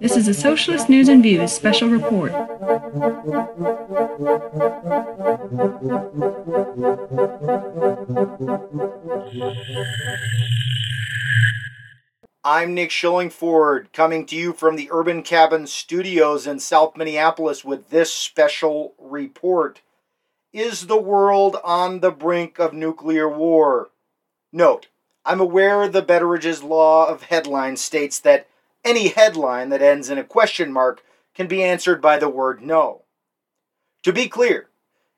This is a Socialist News and Views special report. I'm Nick Schillingford coming to you from the Urban Cabin Studios in South Minneapolis with this special report. Is the world on the brink of nuclear war? Note, I'm aware the Betteridge's Law of Headlines states that any headline that ends in a question mark can be answered by the word no. To be clear,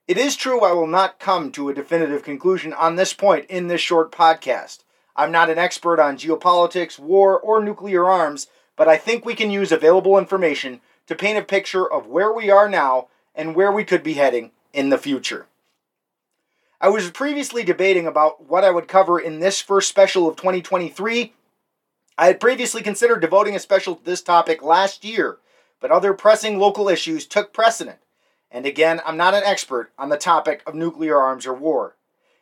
it is true I will not come to a definitive conclusion on this point in this short podcast. I'm not an expert on geopolitics, war, or nuclear arms, but I think we can use available information to paint a picture of where we are now and where we could be heading in the future. I was previously debating about what I would cover in this first special of 2023. I had previously considered devoting a special to this topic last year, but other pressing local issues took precedent. And again, I'm not an expert on the topic of nuclear arms or war.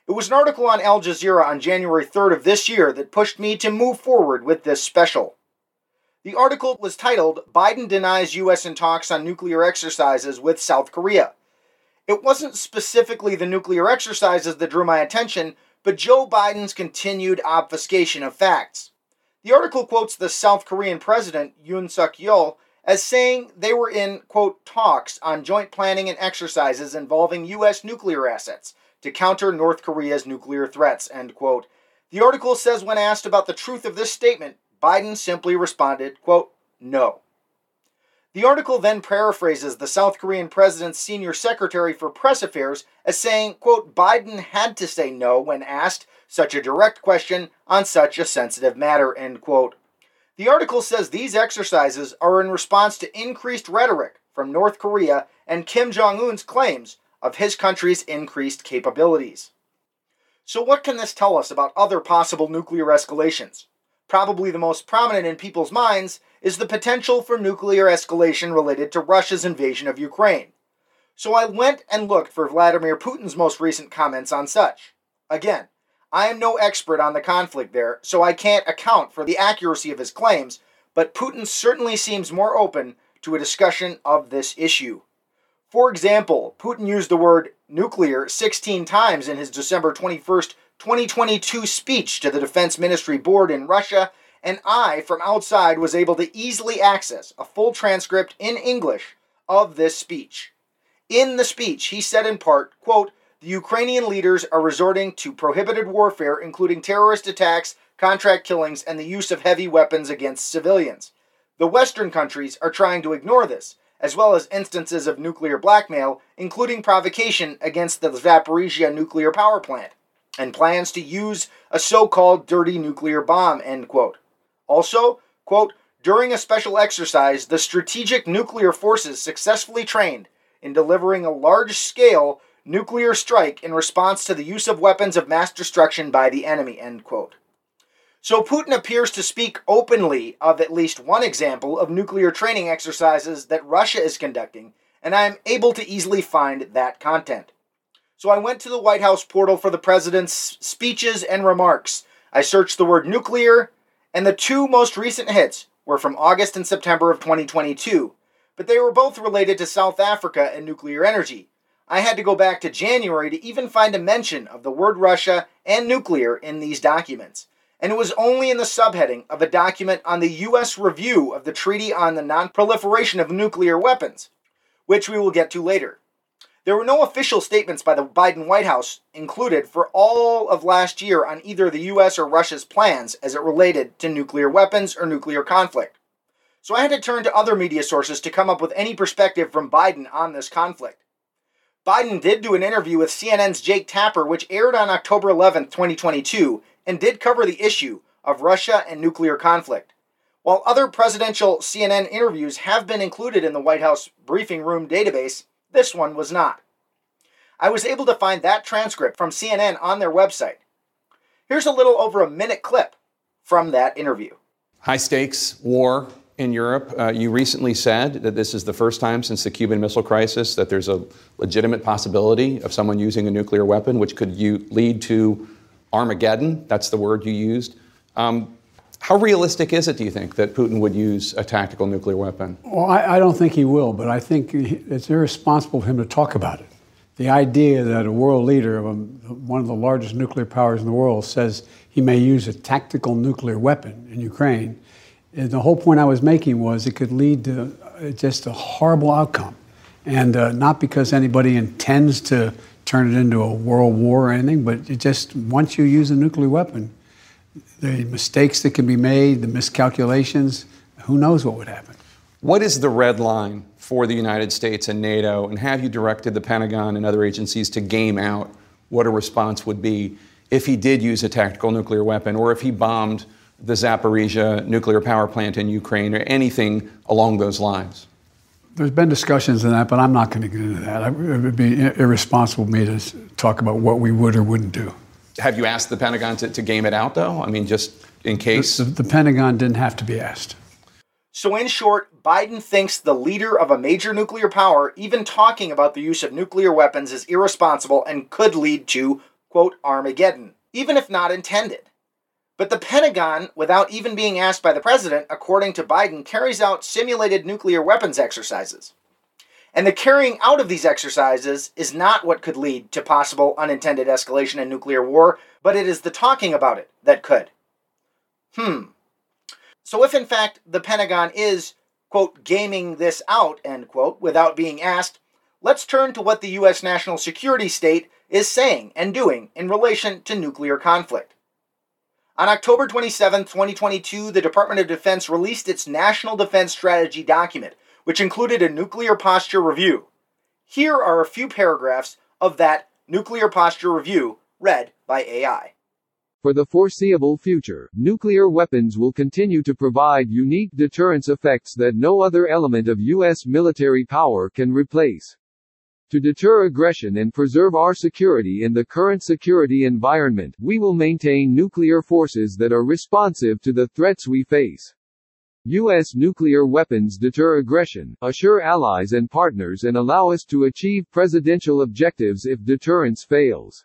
It was an article on Al Jazeera on January 3rd of this year that pushed me to move forward with this special. The article was titled Biden Denies U.S. in Talks on Nuclear Exercises with South Korea. It wasn't specifically the nuclear exercises that drew my attention, but Joe Biden's continued obfuscation of facts. The article quotes the South Korean president, Yoon Suk Yeol, as saying they were in, quote, talks on joint planning and exercises involving U.S. nuclear assets to counter North Korea's nuclear threats, end quote. The article says when asked about the truth of this statement, Biden simply responded, quote, no. The article then paraphrases the South Korean president's senior secretary for press affairs as saying, quote, Biden had to say no when asked such a direct question on such a sensitive matter, end quote. The article says these exercises are in response to increased rhetoric from North Korea and Kim Jong un's claims of his country's increased capabilities. So, what can this tell us about other possible nuclear escalations? Probably the most prominent in people's minds is the potential for nuclear escalation related to Russia's invasion of Ukraine. So I went and looked for Vladimir Putin's most recent comments on such. Again, I am no expert on the conflict there, so I can't account for the accuracy of his claims, but Putin certainly seems more open to a discussion of this issue. For example, Putin used the word nuclear 16 times in his December 21st, 2022 speech to the Defense Ministry Board in Russia, and I, from outside, was able to easily access a full transcript in English of this speech. In the speech, he said in part, quote, the Ukrainian leaders are resorting to prohibited warfare, including terrorist attacks, contract killings, and the use of heavy weapons against civilians. The Western countries are trying to ignore this, as well as instances of nuclear blackmail, including provocation against the Zaporizhia nuclear power plant, and plans to use a so called dirty nuclear bomb. End quote. Also, quote, during a special exercise, the strategic nuclear forces successfully trained in delivering a large scale nuclear strike in response to the use of weapons of mass destruction by the enemy. End quote. So Putin appears to speak openly of at least one example of nuclear training exercises that Russia is conducting, and I am able to easily find that content. So I went to the White House portal for the president's speeches and remarks. I searched the word nuclear, and the two most recent hits were from August and September of 2022, but they were both related to South Africa and nuclear energy. I had to go back to January to even find a mention of the word Russia and nuclear in these documents and it was only in the subheading of a document on the U.S. review of the Treaty on the Non-Proliferation of Nuclear Weapons, which we will get to later. There were no official statements by the Biden White House included for all of last year on either the US or Russia's plans as it related to nuclear weapons or nuclear conflict. So I had to turn to other media sources to come up with any perspective from Biden on this conflict. Biden did do an interview with CNN's Jake Tapper, which aired on October 11, 2022, and did cover the issue of Russia and nuclear conflict. While other presidential CNN interviews have been included in the White House briefing room database, this one was not. I was able to find that transcript from CNN on their website. Here's a little over a minute clip from that interview. High stakes war in Europe. Uh, you recently said that this is the first time since the Cuban Missile Crisis that there's a legitimate possibility of someone using a nuclear weapon, which could u- lead to Armageddon. That's the word you used. Um, how realistic is it, do you think, that Putin would use a tactical nuclear weapon? Well, I, I don't think he will, but I think it's irresponsible for him to talk about it. The idea that a world leader of a, one of the largest nuclear powers in the world says he may use a tactical nuclear weapon in Ukraine and the whole point I was making was it could lead to uh, just a horrible outcome. And uh, not because anybody intends to turn it into a world war or anything, but it just, once you use a nuclear weapon, the mistakes that can be made, the miscalculations, who knows what would happen. What is the red line for the United States and NATO? And have you directed the Pentagon and other agencies to game out what a response would be if he did use a tactical nuclear weapon or if he bombed the Zaporizhia nuclear power plant in Ukraine or anything along those lines? There's been discussions in that, but I'm not going to get into that. It would be irresponsible of me to talk about what we would or wouldn't do. Have you asked the Pentagon to, to game it out, though? I mean, just in case? The, the, the Pentagon didn't have to be asked. So, in short, Biden thinks the leader of a major nuclear power, even talking about the use of nuclear weapons, is irresponsible and could lead to, quote, Armageddon, even if not intended. But the Pentagon, without even being asked by the president, according to Biden, carries out simulated nuclear weapons exercises. And the carrying out of these exercises is not what could lead to possible unintended escalation in nuclear war, but it is the talking about it that could. Hmm. So if in fact the Pentagon is, quote, gaming this out, end quote, without being asked, let's turn to what the U.S. national security state is saying and doing in relation to nuclear conflict. On October 27, 2022, the Department of Defense released its National Defense Strategy document, which included a nuclear posture review. Here are a few paragraphs of that nuclear posture review read by AI. For the foreseeable future, nuclear weapons will continue to provide unique deterrence effects that no other element of U.S. military power can replace. To deter aggression and preserve our security in the current security environment, we will maintain nuclear forces that are responsive to the threats we face. U.S. nuclear weapons deter aggression, assure allies and partners and allow us to achieve presidential objectives if deterrence fails.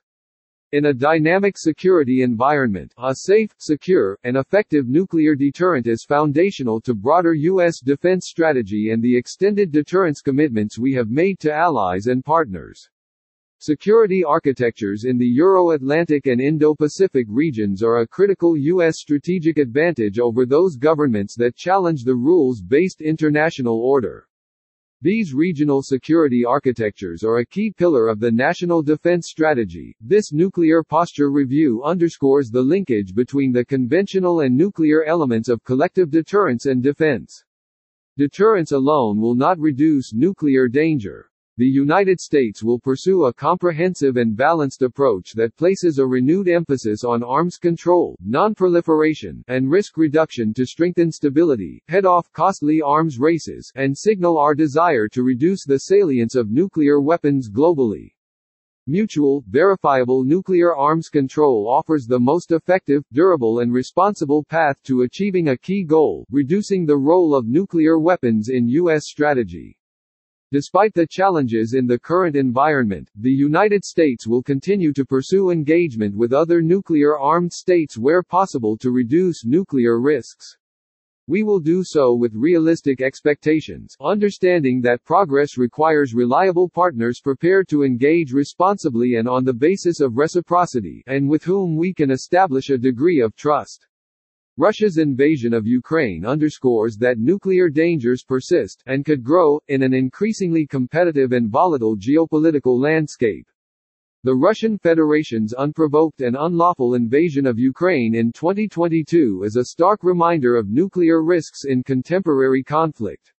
In a dynamic security environment, a safe, secure, and effective nuclear deterrent is foundational to broader U.S. defense strategy and the extended deterrence commitments we have made to allies and partners. Security architectures in the Euro-Atlantic and Indo-Pacific regions are a critical U.S. strategic advantage over those governments that challenge the rules-based international order. These regional security architectures are a key pillar of the National Defense Strategy. This nuclear posture review underscores the linkage between the conventional and nuclear elements of collective deterrence and defense. Deterrence alone will not reduce nuclear danger. The United States will pursue a comprehensive and balanced approach that places a renewed emphasis on arms control, nonproliferation, and risk reduction to strengthen stability, head off costly arms races, and signal our desire to reduce the salience of nuclear weapons globally. Mutual, verifiable nuclear arms control offers the most effective, durable and responsible path to achieving a key goal, reducing the role of nuclear weapons in U.S. strategy. Despite the challenges in the current environment, the United States will continue to pursue engagement with other nuclear-armed states where possible to reduce nuclear risks. We will do so with realistic expectations, understanding that progress requires reliable partners prepared to engage responsibly and on the basis of reciprocity, and with whom we can establish a degree of trust. Russia's invasion of Ukraine underscores that nuclear dangers persist, and could grow, in an increasingly competitive and volatile geopolitical landscape. The Russian Federation's unprovoked and unlawful invasion of Ukraine in 2022 is a stark reminder of nuclear risks in contemporary conflict.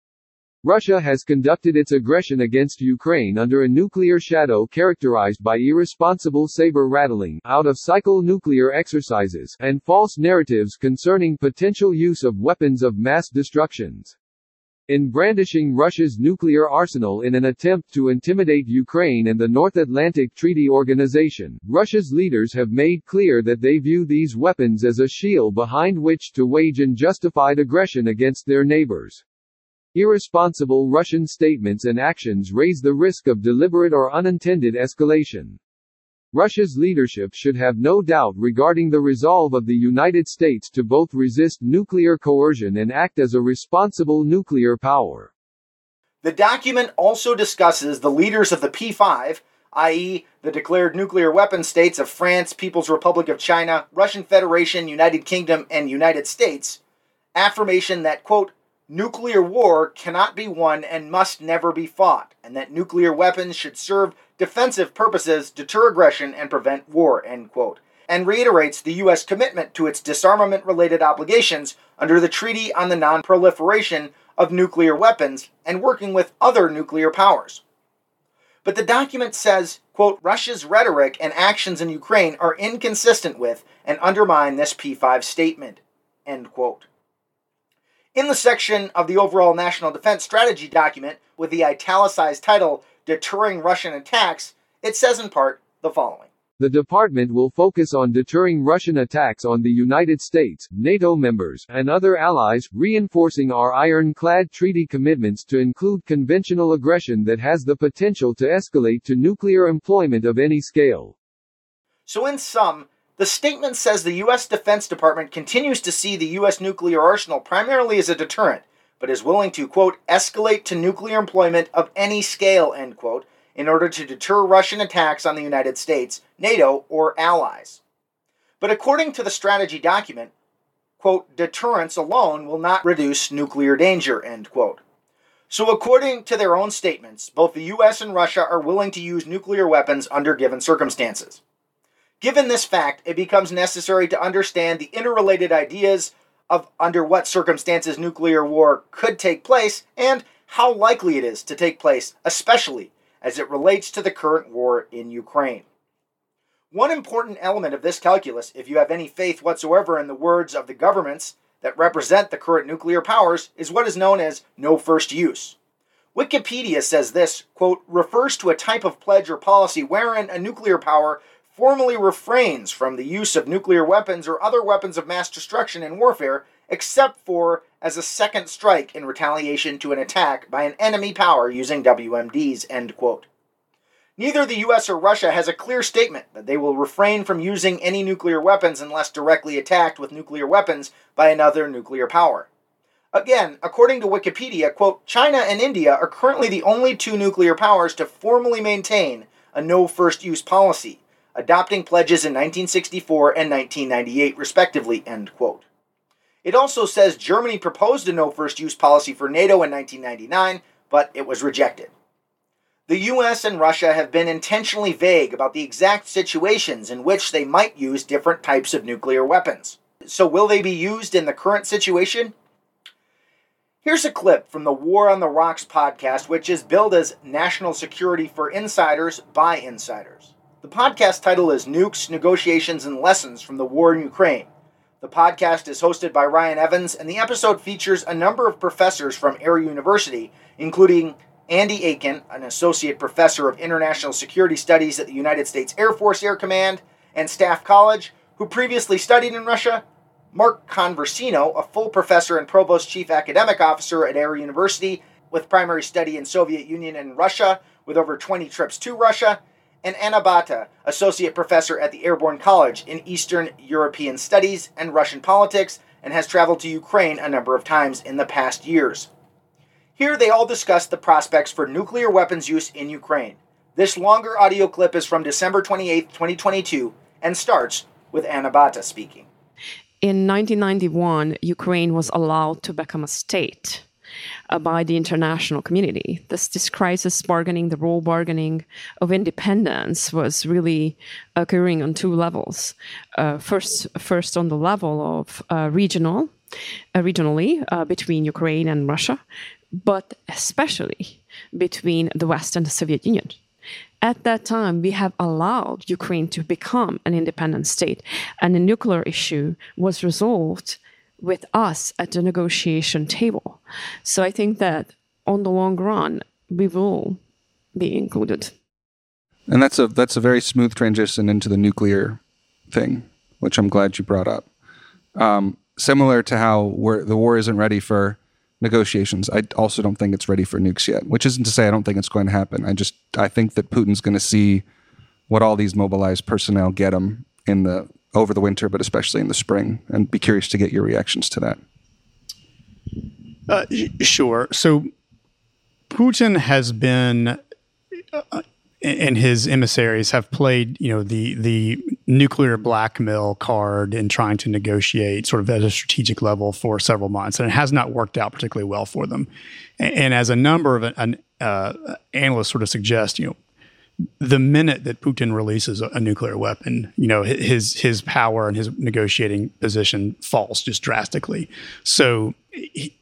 Russia has conducted its aggression against Ukraine under a nuclear shadow characterized by irresponsible saber-rattling, out-of-cycle nuclear exercises, and false narratives concerning potential use of weapons of mass destructions. in brandishing Russia's nuclear arsenal in an attempt to intimidate Ukraine and the North Atlantic Treaty Organization. Russia's leaders have made clear that they view these weapons as a shield behind which to wage unjustified aggression against their neighbors. Irresponsible Russian statements and actions raise the risk of deliberate or unintended escalation. Russia's leadership should have no doubt regarding the resolve of the United States to both resist nuclear coercion and act as a responsible nuclear power. The document also discusses the leaders of the P5, i.e., the declared nuclear weapon states of France, People's Republic of China, Russian Federation, United Kingdom, and United States, affirmation that, quote, nuclear war cannot be won and must never be fought, and that nuclear weapons should serve defensive purposes, deter aggression, and prevent war, end quote, and reiterates the U.S. commitment to its disarmament related obligations under the Treaty on the Non Proliferation of Nuclear Weapons and working with other nuclear powers. But the document says, quote, Russia's rhetoric and actions in Ukraine are inconsistent with and undermine this P5 statement, end quote. In the section of the overall national defense strategy document with the italicized title deterring Russian attacks, it says in part the following. The department will focus on deterring Russian attacks on the United States, NATO members, and other allies, reinforcing our ironclad treaty commitments to include conventional aggression that has the potential to escalate to nuclear employment of any scale. So, in sum, the statement says the U.S. Defense Department continues to see the U.S. nuclear arsenal primarily as a deterrent, but is willing to, quote, escalate to nuclear employment of any scale, end quote, in order to deter Russian attacks on the United States, NATO, or allies. But according to the strategy document, quote, deterrence alone will not reduce nuclear danger, end quote. So, according to their own statements, both the US and Russia are willing to use nuclear weapons under given circumstances. Given this fact, it becomes necessary to understand the interrelated ideas of under what circumstances nuclear war could take place and how likely it is to take place, especially as it relates to the current war in Ukraine. One important element of this calculus, if you have any faith whatsoever in the words of the governments that represent the current nuclear powers, is what is known as no first use. Wikipedia says this, quote, refers to a type of pledge or policy wherein a nuclear power formally refrains from the use of nuclear weapons or other weapons of mass destruction in warfare, except for as a second strike in retaliation to an attack by an enemy power using WMDs. End quote. Neither the US or Russia has a clear statement that they will refrain from using any nuclear weapons unless directly attacked with nuclear weapons by another nuclear power. Again, according to Wikipedia, quote, China and India are currently the only two nuclear powers to formally maintain a no first use policy, adopting pledges in 1964 and 1998, respectively. End quote. It also says Germany proposed a no first use policy for NATO in 1999, but it was rejected. The US and Russia have been intentionally vague about the exact situations in which they might use different types of nuclear weapons. So, will they be used in the current situation? Here's a clip from the War on the Rocks podcast, which is billed as National Security for Insiders by Insiders. The podcast title is Nukes, Negotiations, and Lessons from the War in Ukraine. The podcast is hosted by Ryan Evans, and the episode features a number of professors from Air University, including Andy Aiken, an associate professor of international security studies at the United States Air Force Air Command and Staff College, who previously studied in Russia, Mark Conversino, a full professor and provost chief academic officer at Air University with primary study in Soviet Union and Russia, with over 20 trips to Russia, and Anna Bata, Associate Professor at the Air War College in Eastern European Studies and Russian Politics, and has traveled to Ukraine a number of times in the past years. Here they all discuss the prospects for nuclear weapons use in Ukraine. This longer audio clip is from December 28, 2022, and starts with Anna Bata speaking. In 1991, Ukraine was allowed to become a state uh, by the international community. This, this crisis bargaining, the role bargaining of independence was really occurring on two levels. Uh, first, first on the level of uh, regional, uh, regionally uh, between Ukraine and Russia, but especially between the West and the Soviet Union. At that time, we have allowed Ukraine to become an independent state, and the nuclear issue was resolved with us at the negotiation table. So I think that on the long run, we will be included. And that's a that's a very smooth transition into the nuclear thing, which I'm glad you brought up. Um, similar to how the war isn't ready for negotiations, I also don't think it's ready for nukes yet. Which isn't to say I don't think it's going to happen. I just I think that Putin's going to see what all these mobilized personnel get him in the over the winter, but especially in the spring, and be curious to get your reactions to that. Uh, sure. So Putin has been uh, and his emissaries have played, you know, the the nuclear blackmail card in trying to negotiate sort of at a strategic level for several months, and it has not worked out particularly well for them. And, and as a number of an, uh, analysts sort of suggest, you know, the minute that Putin releases a, nuclear weapon, you know, his his power and his negotiating position falls just drastically. So he,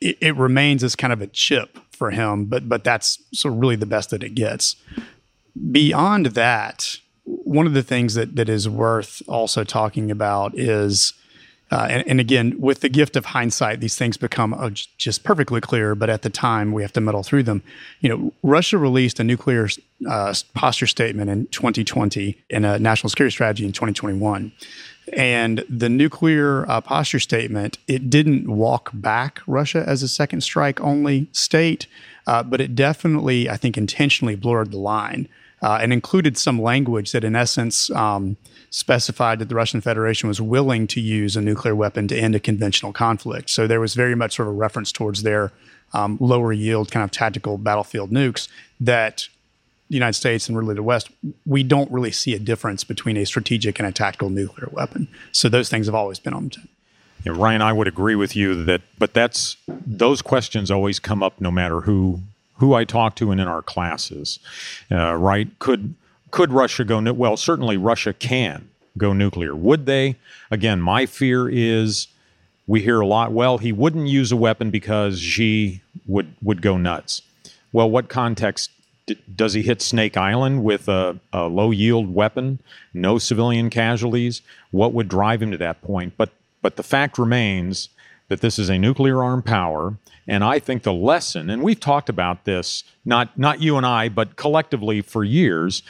it, remains as kind of a chip for him, but but that's of really the best that it gets beyond that, one of the things that that is worth also talking about is, uh, and, and, again, with the gift of hindsight, these things become uh, just perfectly clear. But at the time, we have to muddle through them. You know, Russia released a nuclear uh, posture statement in 2020 and a national security strategy in 2021. And the nuclear uh, posture statement, it didn't walk back Russia as a second strike only state, uh, but it definitely, I think, intentionally blurred the line uh, and included some language that, in essence, um, specified that the Russian Federation was willing to use a nuclear weapon to end a conventional conflict. So there was very much sort of a reference towards their um, lower yield kind of tactical battlefield nukes that the United States and really the West, we don't really see a difference between a strategic and a tactical nuclear weapon. So those things have always been on the table. Yeah, Ryan, I would agree with you that, but that's those questions always come up no matter who who I talk to and in our classes, uh, right? Could could Russia go? Well, certainly Russia can go nuclear. Would they? Again, my fear is we hear a lot. Well, he wouldn't use a weapon because Xi would would go nuts. Well, what context does he hit Snake Island with a, a low yield weapon, no civilian casualties? What would drive him to that point? But but the fact remains that this is a nuclear armed power and I think the lesson, and we've talked about this, not, not you and I, but collectively for years,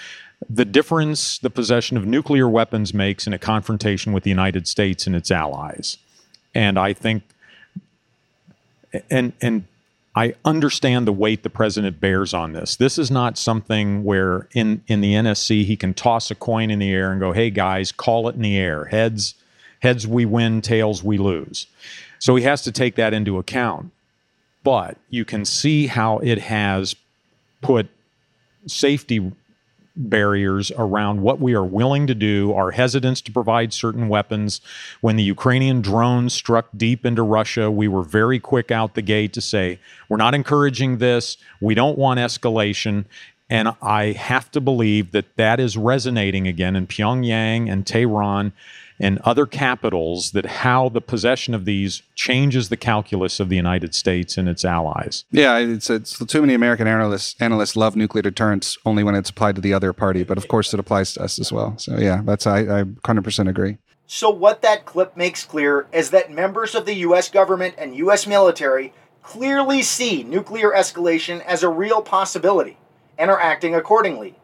the difference the possession of nuclear weapons makes in a confrontation with the United States and its allies. And I think, and, and I understand the weight the president bears on this. This is not something where in, in the NSC he can toss a coin in the air and go, hey guys, call it in the air. Heads, heads we win, tails we lose. So he has to take that into account but you can see how it has put safety barriers around what we are willing to do, our hesitance to provide certain weapons. When the Ukrainian drones struck deep into Russia, we were very quick out the gate to say, we're not encouraging this, we don't want escalation. And I have to believe that that is resonating again in Pyongyang and Tehran and other capitals that how the possession of these changes the calculus of the United States and its allies. Yeah, it's, it's too many American analysts analysts love nuclear deterrence only when it's applied to the other party, but of course it applies to us as well. So yeah, that's I, I 100% agree. So what that clip makes clear is that members of the US government and US military clearly see nuclear escalation as a real possibility and are acting accordingly.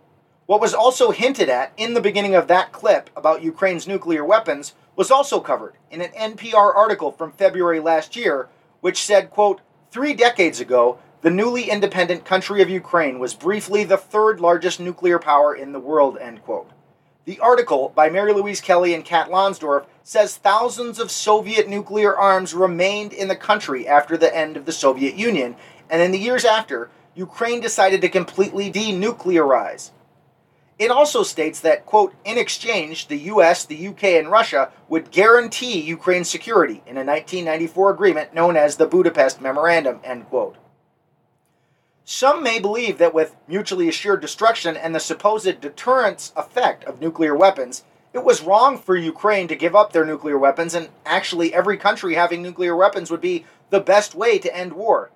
What was also hinted at in the beginning of that clip about Ukraine's nuclear weapons was also covered in an NPR article from February last year, which said, quote, Three decades ago, the newly independent country of Ukraine was briefly the third largest nuclear power in the world, end quote. The article by Mary Louise Kelly and Kat Lonsdorf says thousands of Soviet nuclear arms remained in the country after the end of the Soviet Union, and in the years after, Ukraine decided to completely denuclearize. It also states that, quote, in exchange, the US, the UK, and Russia would guarantee Ukraine's security in a 1994 agreement known as the Budapest Memorandum, end quote. Some may believe that with mutually assured destruction and the supposed deterrence effect of nuclear weapons, it was wrong for Ukraine to give up their nuclear weapons, and actually, every country having nuclear weapons would be the best way to end war.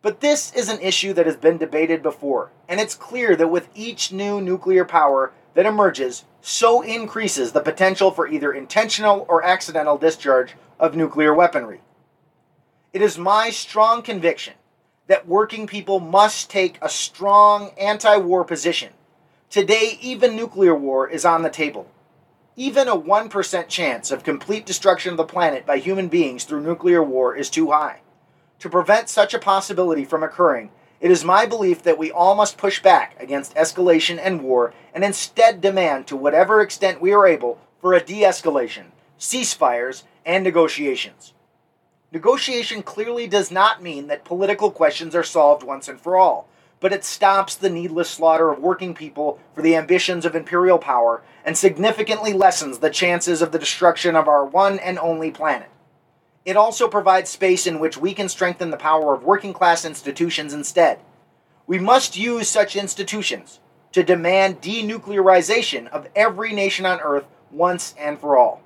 But this is an issue that has been debated before, and it's clear that with each new nuclear power, that emerges so increases the potential for either intentional or accidental discharge of nuclear weaponry. It is my strong conviction that working people must take a strong anti war position. Today, even nuclear war is on the table. Even a 1% chance of complete destruction of the planet by human beings through nuclear war is too high. To prevent such a possibility from occurring, it is my belief that we all must push back against escalation and war and instead demand, to whatever extent we are able, for a de escalation, ceasefires, and negotiations. Negotiation clearly does not mean that political questions are solved once and for all, but it stops the needless slaughter of working people for the ambitions of imperial power and significantly lessens the chances of the destruction of our one and only planet. It also provides space in which we can strengthen the power of working class institutions instead. We must use such institutions to demand denuclearization of every nation on Earth once and for all.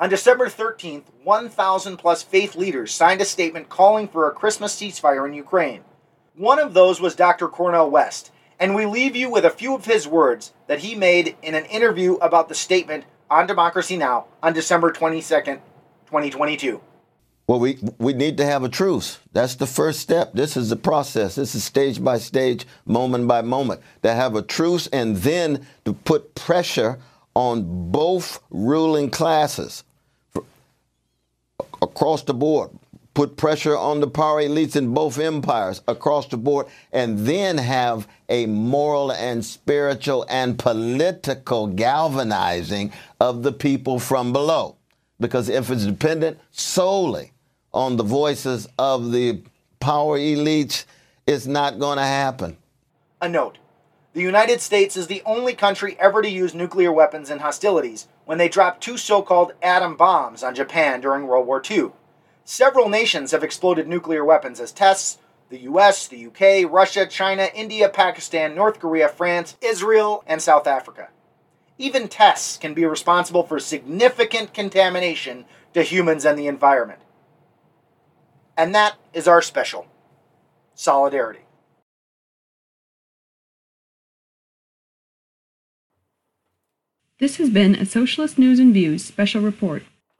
On December 13th, 1,000 plus faith leaders signed a statement calling for a Christmas ceasefire in Ukraine. One of those was Dr. Cornel West, and we leave you with a few of his words that he made in an interview about the statement on Democracy Now! on December 22nd, 2022? Well, we we need to have a truce. That's the first step. This is the process. This is stage by stage, moment by moment. To have a truce and then to put pressure on both ruling classes across the board. Put pressure on the power elites in both empires across the board, and then have a moral and spiritual and political galvanizing of the people from below because if it's dependent solely on the voices of the power elites, it's not going to happen. A note the United States is the only country ever to use nuclear weapons in hostilities when they dropped two so called atom bombs on Japan during World War II. Several nations have exploded nuclear weapons as tests the US, the UK, Russia, China, India, Pakistan, North Korea, France, Israel, and South Africa. Even tests can be responsible for significant contamination to humans and the environment. And that is our special solidarity. This has been a Socialist News and Views special report.